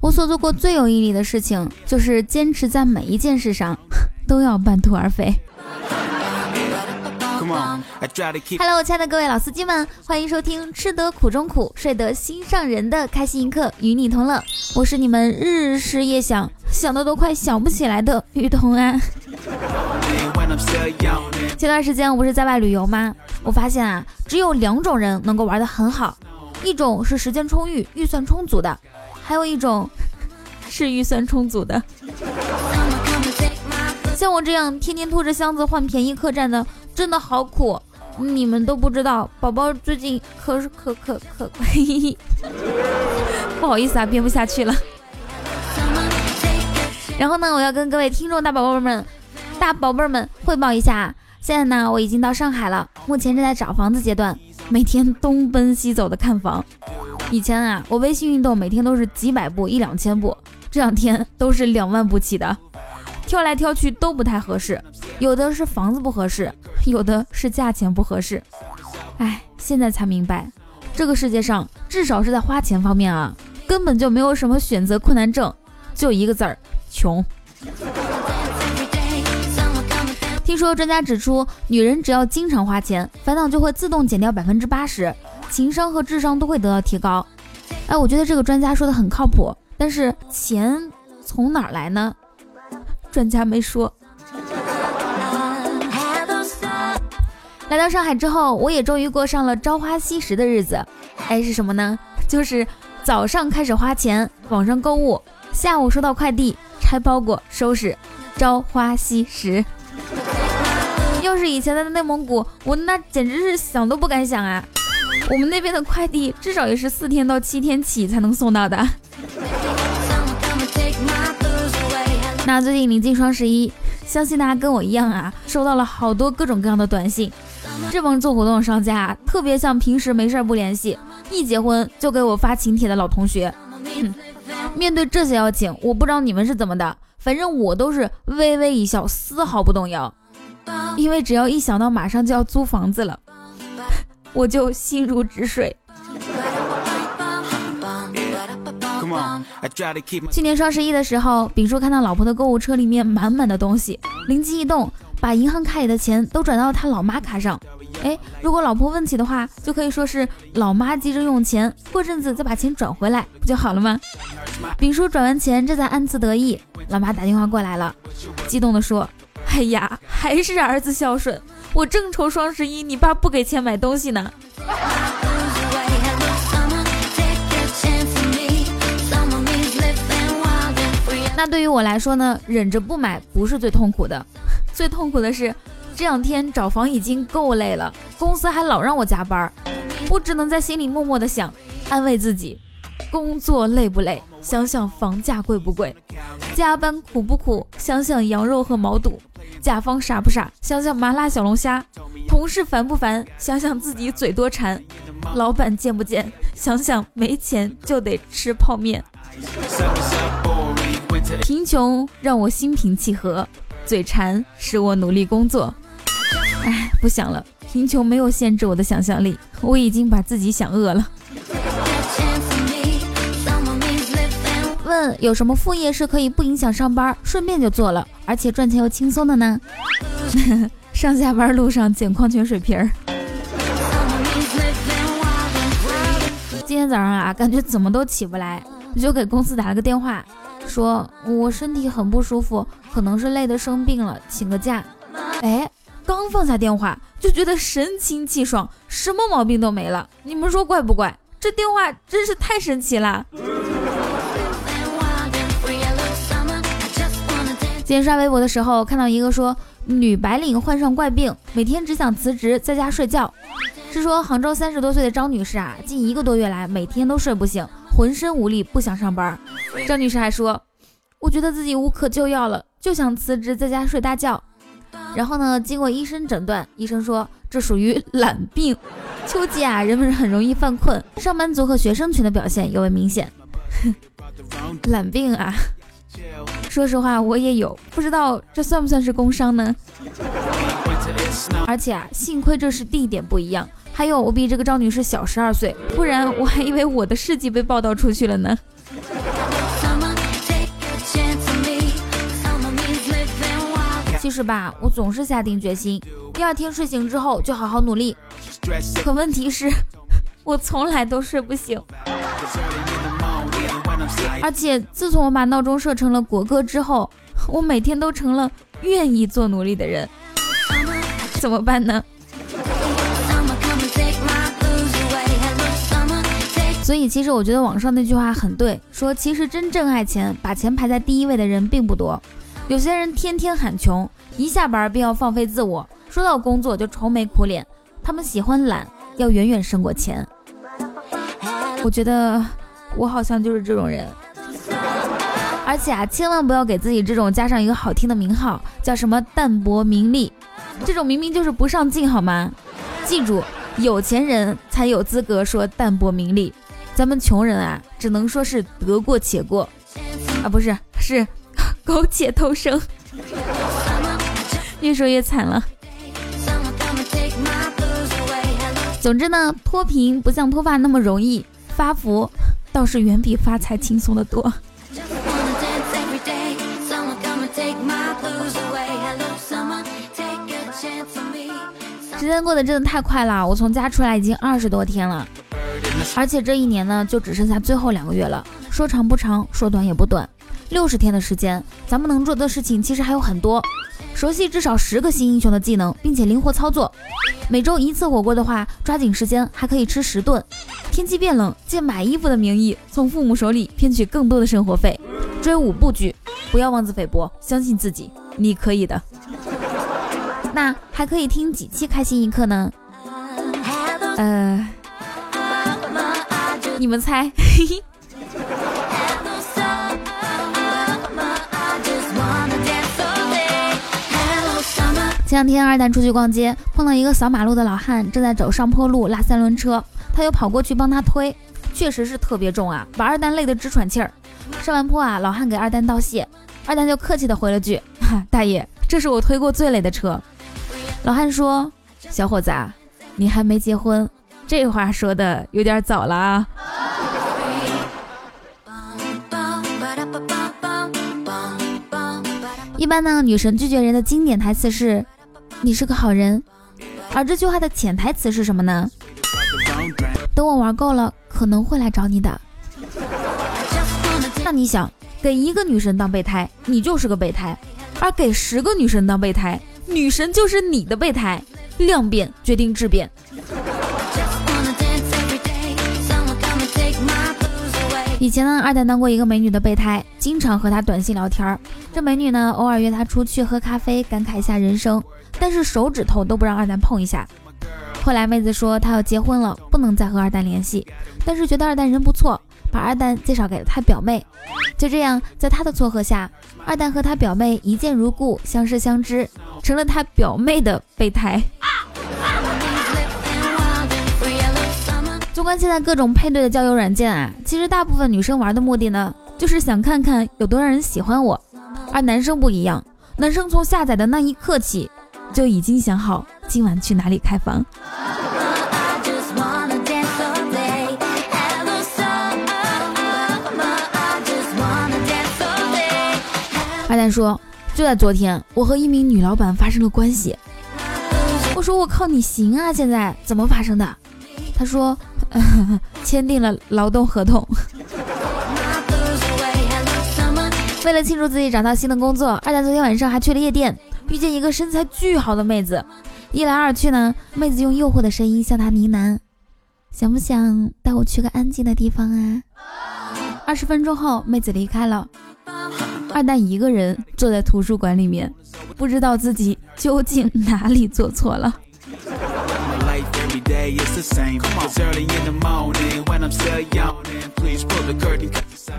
我所做过最有毅力的事情，就是坚持在每一件事上都要半途而废。Hello，亲爱的各位老司机们，欢迎收听吃得苦中苦，睡得心上人的开心一刻，与你同乐。我是你们日思夜想，想的都快想不起来的雨桐安。前段时间我不是在外旅游吗？我发现啊，只有两种人能够玩得很好，一种是时间充裕、预算充足的，还有一种 是预算充足的。像我这样天天拖着箱子换便宜客栈的。真的好苦，你们都不知道，宝宝最近可是可可可，不好意思啊，编不下去了。然后呢，我要跟各位听众大宝贝们、大宝贝们汇报一下，现在呢，我已经到上海了，目前正在找房子阶段，每天东奔西走的看房。以前啊，我微信运动每天都是几百步、一两千步，这两天都是两万步起的。挑来挑去都不太合适，有的是房子不合适，有的是价钱不合适。哎，现在才明白，这个世界上至少是在花钱方面啊，根本就没有什么选择困难症，就一个字儿穷。听说专家指出，女人只要经常花钱，烦恼就会自动减掉百分之八十，情商和智商都会得到提高。哎，我觉得这个专家说的很靠谱，但是钱从哪儿来呢？专家没说。来到上海之后，我也终于过上了朝花夕拾的日子。哎，是什么呢？就是早上开始花钱，网上购物，下午收到快递，拆包裹，收拾，朝花夕拾。要是以前在内蒙古，我那简直是想都不敢想啊！我们那边的快递至少也是四天到七天起才能送到的。那最近临近双十一，相信大家跟我一样啊，收到了好多各种各样的短信。这帮做活动的商家啊，特别像平时没事不联系，一结婚就给我发请帖的老同学。面对这些邀请，我不知道你们是怎么的，反正我都是微微一笑，丝毫不动摇。因为只要一想到马上就要租房子了，我就心如止水。去年双十一的时候，丙叔看到老婆的购物车里面满满的东西，灵机一动，把银行卡里的钱都转到他老妈卡上。哎，如果老婆问起的话，就可以说是老妈急着用钱，过阵子再把钱转回来，不就好了吗？丙叔转完钱，这才暗自得意，老妈打电话过来了，激动地说：“哎呀，还是儿子孝顺，我正愁双十一你爸不给钱买东西呢。”那对于我来说呢，忍着不买不是最痛苦的，最痛苦的是这两天找房已经够累了，公司还老让我加班，我只能在心里默默的想，安慰自己，工作累不累？想想房价贵不贵？加班苦不苦？想想羊肉和毛肚？甲方傻不傻？想想麻辣小龙虾？同事烦不烦？想想自己嘴多馋？老板贱不贱？想想没钱就得吃泡面。贫穷让我心平气和，嘴馋使我努力工作。哎，不想了，贫穷没有限制我的想象力，我已经把自己想饿了。问有什么副业是可以不影响上班，顺便就做了，而且赚钱又轻松的呢？上下班路上捡矿泉水瓶儿。今天早上啊，感觉怎么都起不来，我就给公司打了个电话。说我身体很不舒服，可能是累的生病了，请个假。哎，刚放下电话就觉得神清气爽，什么毛病都没了。你们说怪不怪？这电话真是太神奇了。今天刷微博的时候看到一个说女白领患上怪病，每天只想辞职在家睡觉。是说杭州三十多岁的张女士啊，近一个多月来每天都睡不醒。浑身无力，不想上班。张女士还说：“我觉得自己无可救药了，就想辞职在家睡大觉。”然后呢，经过医生诊断，医生说这属于 懒病。秋季啊，人们很容易犯困，上班族和学生群的表现尤为明显。懒病啊，说实话我也有，不知道这算不算是工伤呢？而且啊，幸亏这是地点不一样。还有，我比这个赵女士小十二岁，不然我还以为我的事迹被报道出去了呢。其实吧，我总是下定决心，第二天睡醒之后就好好努力。可问题是，我从来都睡不醒。而且自从我把闹钟设成了国歌之后，我每天都成了愿意做努力的人。怎么办呢？所以，其实我觉得网上那句话很对，说其实真正爱钱、把钱排在第一位的人并不多。有些人天天喊穷，一下班便要放飞自我，说到工作就愁眉苦脸。他们喜欢懒，要远远胜过钱。我觉得我好像就是这种人。而且啊，千万不要给自己这种加上一个好听的名号，叫什么淡泊名利，这种明明就是不上进，好吗？记住，有钱人才有资格说淡泊名利。咱们穷人啊，只能说是得过且过啊，不是，是苟且偷生，越说越惨了。总之呢，脱贫不像脱发那么容易，发福倒是远比发财轻松的多。时间过得真的太快了，我从家出来已经二十多天了。而且这一年呢，就只剩下最后两个月了。说长不长，说短也不短，六十天的时间，咱们能做的事情其实还有很多。熟悉至少十个新英雄的技能，并且灵活操作。每周一次火锅的话，抓紧时间还可以吃十顿。天气变冷，借买衣服的名义从父母手里骗取更多的生活费。追五部剧，不要妄自菲薄，相信自己，你可以的。那还可以听几期开心一刻呢？呃。你们猜？前两天二蛋出去逛街，碰到一个扫马路的老汉，正在走上坡路拉三轮车，他又跑过去帮他推，确实是特别重啊，把二蛋累得直喘气儿。上完坡啊，老汉给二蛋道谢，二蛋就客气的回了句：“大爷，这是我推过最累的车。”老汉说：“小伙子，啊，你还没结婚。”这话说的有点早了啊！一般呢，女神拒绝人的经典台词是“你是个好人”，而这句话的潜台词是什么呢？等我玩够了，可能会来找你的。那你想，给一个女神当备胎，你就是个备胎；而给十个女神当备胎，女神就是你的备胎。量变决定质变。以前呢，二蛋当过一个美女的备胎，经常和她短信聊天儿。这美女呢，偶尔约他出去喝咖啡，感慨一下人生，但是手指头都不让二蛋碰一下。后来妹子说她要结婚了，不能再和二蛋联系，但是觉得二蛋人不错，把二蛋介绍给了她表妹。就这样，在他的撮合下，二蛋和他表妹一见如故，相识相知，成了他表妹的备胎。纵观现在各种配对的交友软件啊，其实大部分女生玩的目的呢，就是想看看有多少人喜欢我。而男生不一样，男生从下载的那一刻起，就已经想好今晚去哪里开房。二蛋说，就在昨天，我和一名女老板发生了关系。我说我靠，你行啊？现在怎么发生的？他说。签订了劳动合同。为了庆祝自己找到新的工作，二蛋昨天晚上还去了夜店，遇见一个身材巨好的妹子。一来二去呢，妹子用诱惑的声音向他呢喃：“想不想带我去个安静的地方啊？”二十分钟后，妹子离开了。二蛋一个人坐在图书馆里面，不知道自己究竟哪里做错了。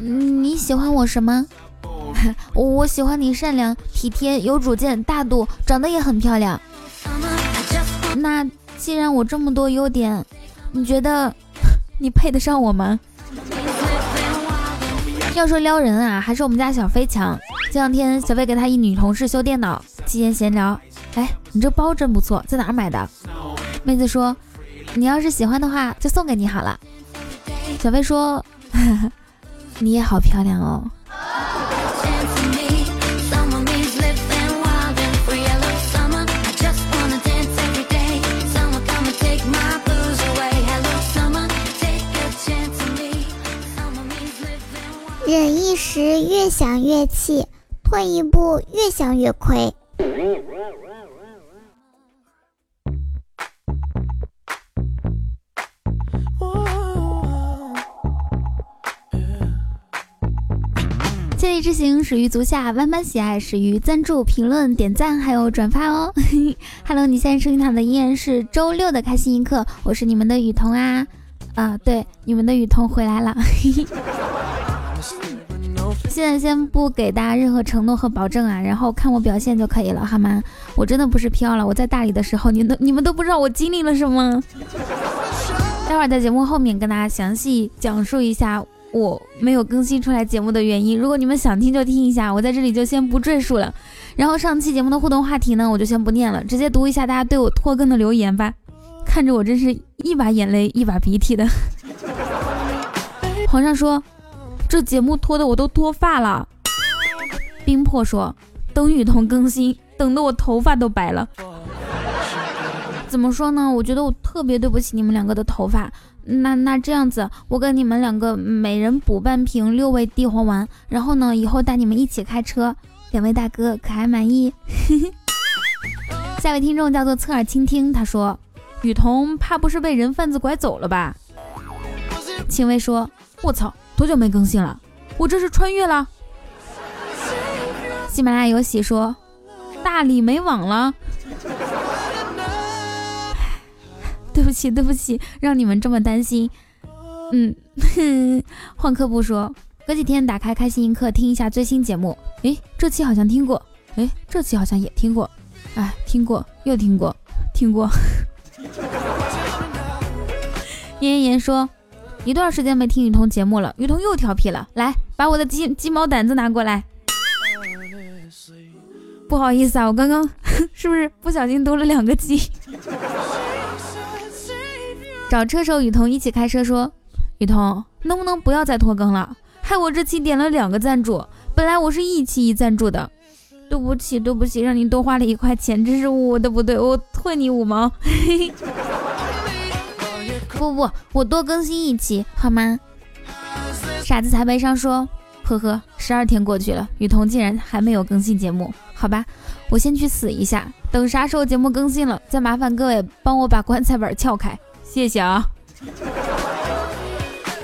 你喜欢我什么？我喜欢你善良、体贴、有主见、大度，长得也很漂亮。那既然我这么多优点，你觉得 你配得上我吗？要说撩人啊，还是我们家小飞强。前两天小飞给他一女同事修电脑，期间闲聊，哎，你这包真不错，在哪儿买的？妹子说。你要是喜欢的话，就送给你好了。小飞说，你也好漂亮哦。忍一时，越想越气；退一步，越想越亏。千里之行，始于足下；万般喜爱，始于赞助、评论、点赞，还有转发哦。Hello，你现在收听到的依然是周六的开心一刻，我是你们的雨桐啊啊，对，你们的雨桐回来了。现在先不给大家任何承诺和保证啊，然后看我表现就可以了，好吗？我真的不是飘了，我在大理的时候，你都你们都不知道我经历了什么。待会儿在节目后面跟大家详细讲述一下。我没有更新出来节目的原因，如果你们想听就听一下，我在这里就先不赘述了。然后上期节目的互动话题呢，我就先不念了，直接读一下大家对我拖更的留言吧。看着我真是一把眼泪一把鼻涕的。皇上说，这节目拖的我都脱发了。冰魄说，等雨桐更新，等的我头发都白了。怎么说呢？我觉得我特别对不起你们两个的头发。那那这样子，我跟你们两个每人补半瓶六味地黄丸，然后呢，以后带你们一起开车。两位大哥可还满意？下位听众叫做侧耳倾听，他说：“雨桐怕不是被人贩子拐走了吧？”青薇说：“我操，多久没更新了？我这是穿越了。”喜马拉雅有喜说：“大理没网了。”对不起，对不起，让你们这么担心。嗯，换客不说，隔几天打开开心一刻听一下最新节目。诶，这期好像听过，诶，这期好像也听过，哎，听过又听过，听过。妍 妍妍说，一段时间没听雨桐节目了，雨桐又调皮了，来，把我的鸡鸡毛掸子拿过来。不好意思啊，我刚刚 是不是不小心多了两个鸡？找车手雨桐一起开车说：“雨桐，能不能不要再拖更了？害我这期点了两个赞助，本来我是一期一赞助的。对不起，对不起，让你多花了一块钱，这是我的不对，我退你五毛。嘿 嘿不不，我多更新一期好吗？”傻子才悲伤说：“呵呵，十二天过去了，雨桐竟然还没有更新节目，好吧，我先去死一下，等啥时候节目更新了，再麻烦各位帮我把棺材板撬开。”谢谢啊！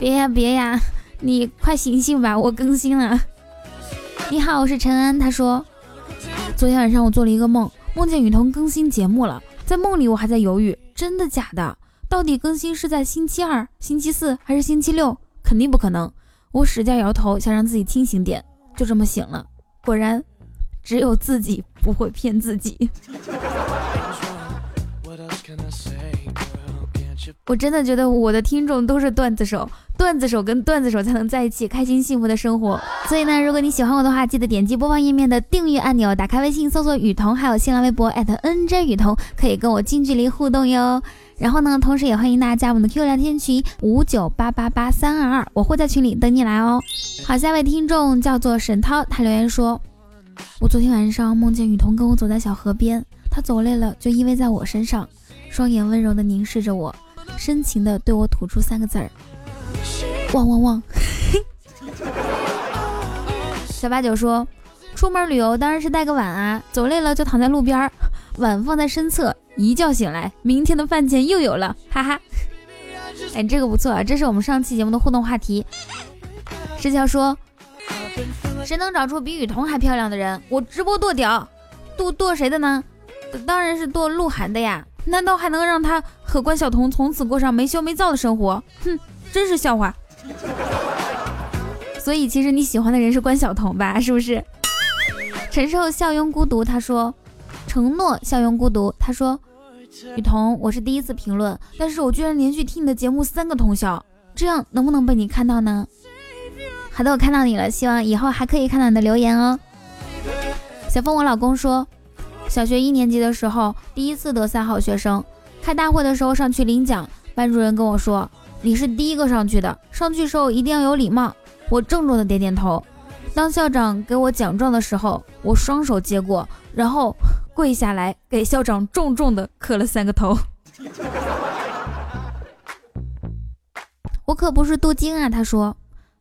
别呀别呀，你快醒醒吧，我更新了。你好，我是陈安。他说，昨天晚上我做了一个梦，梦见雨桐更新节目了。在梦里我还在犹豫，真的假的？到底更新是在星期二、星期四还是星期六？肯定不可能。我使劲摇头，想让自己清醒点，就这么醒了。果然，只有自己不会骗自己。我真的觉得我的听众都是段子手，段子手跟段子手才能在一起开心幸福的生活。所以呢，如果你喜欢我的话，记得点击播放页面的订阅按钮，打开微信搜索雨桐，还有新浪微博 @nj 雨桐，可以跟我近距离互动哟。然后呢，同时也欢迎大家加我们的 QQ 聊天群五九八八八三二二，我会在群里等你来哦。好，下一位听众叫做沈涛，他留言说：我昨天晚上梦见雨桐跟我走在小河边，他走累了就依偎在我身上，双眼温柔的凝视着我。深情的对我吐出三个字儿：汪汪汪。小八九说：“出门旅游当然是带个碗啊，走累了就躺在路边，碗放在身侧，一觉醒来，明天的饭钱又有了，哈哈。”哎，这个不错啊，这是我们上期节目的互动话题。石桥说：“谁能找出比雨桐还漂亮的人？我直播剁屌，剁剁谁的呢？当然是剁鹿晗的呀。”难道还能让他和关晓彤从此过上没羞没臊的生活？哼，真是笑话。所以其实你喜欢的人是关晓彤吧？是不是？承受笑拥孤独，他说承诺笑拥孤独，他说雨桐，我是第一次评论，但是我居然连续听你的节目三个通宵，这样能不能被你看到呢？好的，我看到你了，希望以后还可以看到你的留言哦。小峰，我老公说。小学一年级的时候，第一次得三好学生，开大会的时候上去领奖，班主任跟我说：“你是第一个上去的，上去时候一定要有礼貌。”我郑重的点点头。当校长给我奖状的时候，我双手接过，然后跪下来给校长重重的磕了三个头。我可不是镀金啊！他说，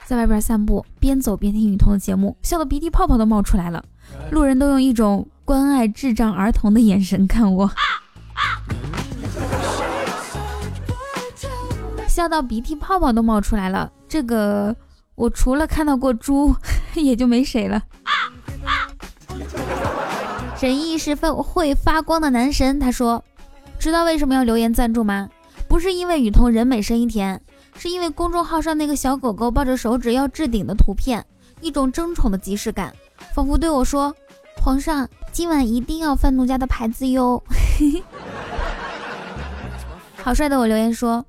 在外边散步，边走边听雨桐的节目，笑得鼻涕泡泡都冒出来了。路人都用一种关爱智障儿童的眼神看我，笑到鼻涕泡泡都冒出来了。这个我除了看到过猪，也就没谁了。沈毅是会会发光的男神，他说，知道为什么要留言赞助吗？不是因为雨桐人美声音甜。是因为公众号上那个小狗狗抱着手指要置顶的图片，一种争宠的即视感，仿佛对我说：“皇上，今晚一定要翻奴家的牌子哟。”好帅的我留言说：“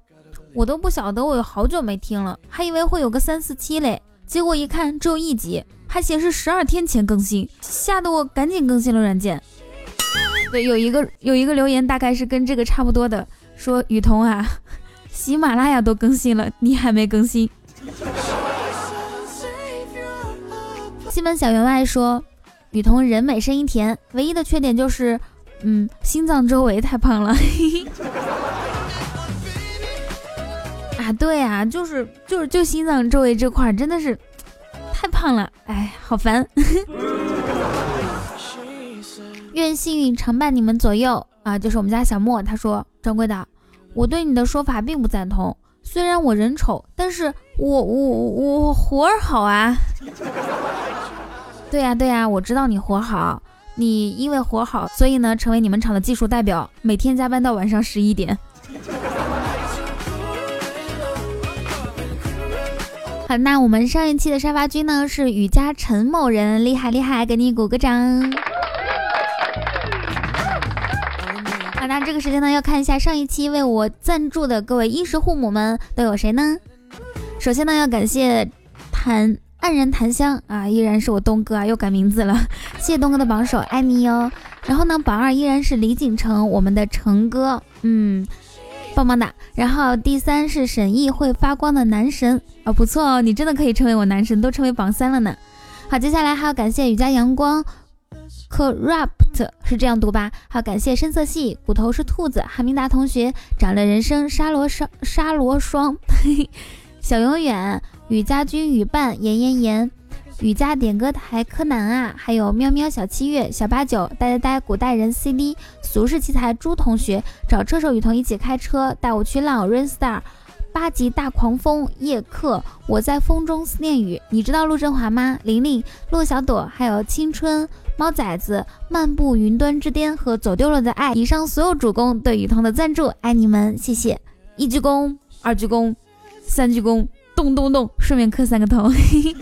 我都不晓得我有好久没听了，还以为会有个三四期嘞，结果一看只有一集，还显示十二天前更新，吓得我赶紧更新了软件。”对，有一个有一个留言大概是跟这个差不多的，说雨桐啊。喜马拉雅都更新了，你还没更新。西门小员外说：“雨桐人美声音甜，唯一的缺点就是，嗯，心脏周围太胖了。”啊，对啊，就是就是就心脏周围这块真的是太胖了，哎，好烦。愿幸运常伴你们左右啊！就是我们家小莫，他说：“掌柜的。”我对你的说法并不赞同。虽然我人丑，但是我我我活儿好啊。对呀对呀，我知道你活好，你因为活好，所以呢成为你们厂的技术代表，每天加班到晚上十一点。好，那我们上一期的沙发君呢是雨家陈某人，厉害厉害，给你鼓个掌。好那这个时间呢，要看一下上一期为我赞助的各位衣食父母们都有谁呢？首先呢，要感谢檀黯然檀香啊，依然是我东哥啊，又改名字了，谢谢东哥的榜首，爱你哟。然后呢，榜二依然是李锦成，我们的成哥，嗯，棒棒的。然后第三是沈毅会发光的男神啊，不错哦，你真的可以成为我男神，都成为榜三了呢。好，接下来还要感谢雨家阳光。Corrupt 是这样读吧？好，感谢深色系，骨头是兔子，哈明达同学，长了人生沙罗沙沙罗双，小永远，雨家军雨伴，严严严，雨家点歌台柯南啊，还有喵喵小七月，小八九，呆呆呆，古代人 CD，俗世奇才朱同学，找车手雨桐一起开车，带我去浪 Rainstar。八级大狂风夜客，我在风中思念雨。你知道陆振华吗？玲玲、陆小朵，还有青春猫崽子、漫步云端之巅和走丢了的爱。以上所有主公对雨桐的赞助，爱你们，谢谢！一鞠躬，二鞠躬，三鞠躬，咚咚咚，顺便磕三个头。嘿嘿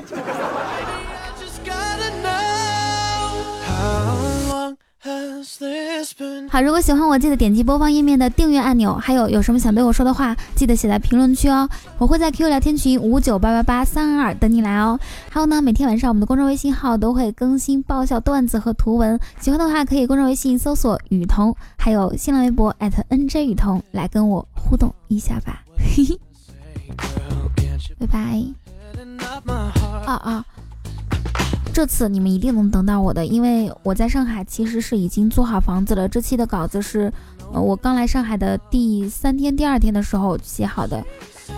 好，如果喜欢我，记得点击播放页面的订阅按钮。还有，有什么想对我说的话，记得写在评论区哦。我会在 QQ 聊天群五九八八八三二二等你来哦。还有呢，每天晚上我们的公众微信号都会更新爆笑段子和图文，喜欢的话可以公众微信搜索雨桐，还有新浪微博 @nj 雨桐来跟我互动一下吧。嘿嘿，拜拜。啊啊。这次你们一定能等到我的，因为我在上海其实是已经租好房子了。这期的稿子是，呃，我刚来上海的第三天、第二天的时候写好的，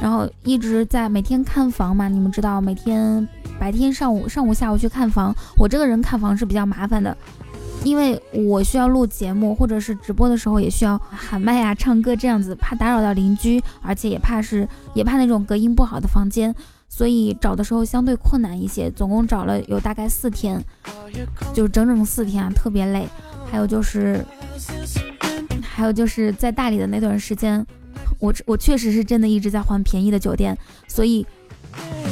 然后一直在每天看房嘛。你们知道，每天白天上午、上午、下午去看房。我这个人看房是比较麻烦的，因为我需要录节目，或者是直播的时候也需要喊麦啊、唱歌这样子，怕打扰到邻居，而且也怕是也怕那种隔音不好的房间。所以找的时候相对困难一些，总共找了有大概四天，就整整四天啊，特别累。还有就是，还有就是在大理的那段时间，我我确实是真的一直在换便宜的酒店，所以，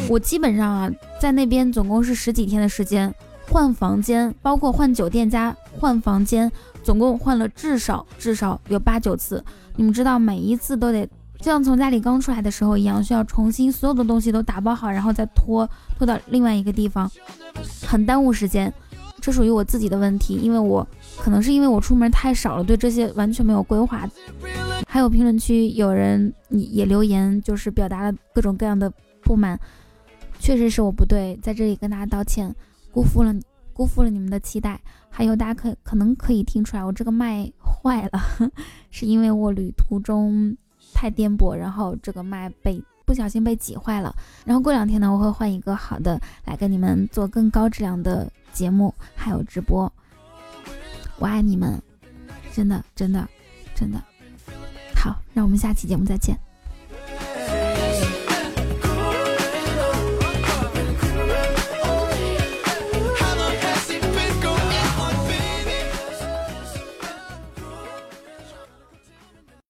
我基本上啊，在那边总共是十几天的时间，换房间，包括换酒店加换房间，总共换了至少至少有八九次。你们知道，每一次都得。就像从家里刚出来的时候一样，需要重新所有的东西都打包好，然后再拖拖到另外一个地方，很耽误时间。这属于我自己的问题，因为我可能是因为我出门太少了，对这些完全没有规划。还有评论区有人也留言，就是表达了各种各样的不满，确实是我不对，在这里跟大家道歉，辜负了辜负了你们的期待。还有大家可可能可以听出来，我这个麦坏了，是因为我旅途中太颠簸，然后这个麦被不小心被挤坏了。然后过两天呢，我会换一个好的来跟你们做更高质量的节目，还有直播。我爱你们，真的真的真的。好，让我们下期节目再见。